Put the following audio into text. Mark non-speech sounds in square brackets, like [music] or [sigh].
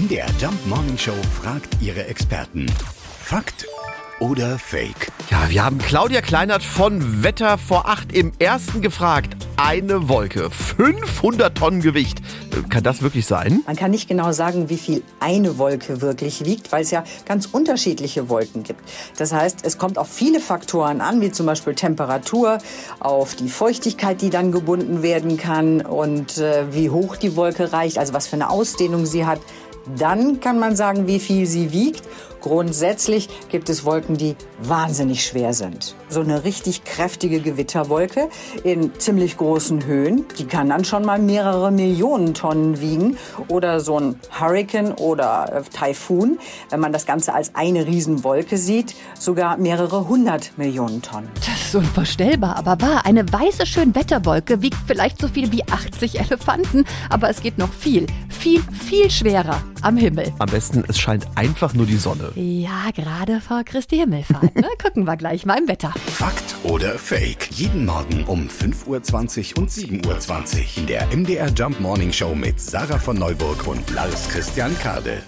MDR Jump Morning Show fragt ihre Experten. Fakt oder Fake? Ja, wir haben Claudia Kleinert von Wetter vor acht im ersten gefragt. Eine Wolke, 500 Tonnen Gewicht. Kann das wirklich sein? Man kann nicht genau sagen, wie viel eine Wolke wirklich wiegt, weil es ja ganz unterschiedliche Wolken gibt. Das heißt, es kommt auf viele Faktoren an, wie zum Beispiel Temperatur, auf die Feuchtigkeit, die dann gebunden werden kann und äh, wie hoch die Wolke reicht, also was für eine Ausdehnung sie hat. Dann kann man sagen, wie viel sie wiegt. Grundsätzlich gibt es Wolken, die wahnsinnig schwer sind. So eine richtig kräftige Gewitterwolke in ziemlich großen Höhen, die kann dann schon mal mehrere Millionen Tonnen wiegen. Oder so ein Hurricane oder äh, Taifun, wenn man das Ganze als eine Riesenwolke sieht, sogar mehrere hundert Millionen Tonnen. Ist unvorstellbar, aber wahr. Eine weiße Schönwetterwolke wiegt vielleicht so viel wie 80 Elefanten, aber es geht noch viel, viel, viel schwerer am Himmel. Am besten, es scheint einfach nur die Sonne. Ja, gerade vor Christi Himmelfahrt. Ne? [laughs] Gucken wir gleich mal im Wetter. Fakt oder Fake? Jeden Morgen um 5.20 Uhr und 7.20 Uhr in der MDR Jump Morning Show mit Sarah von Neuburg und Lars Christian Kade.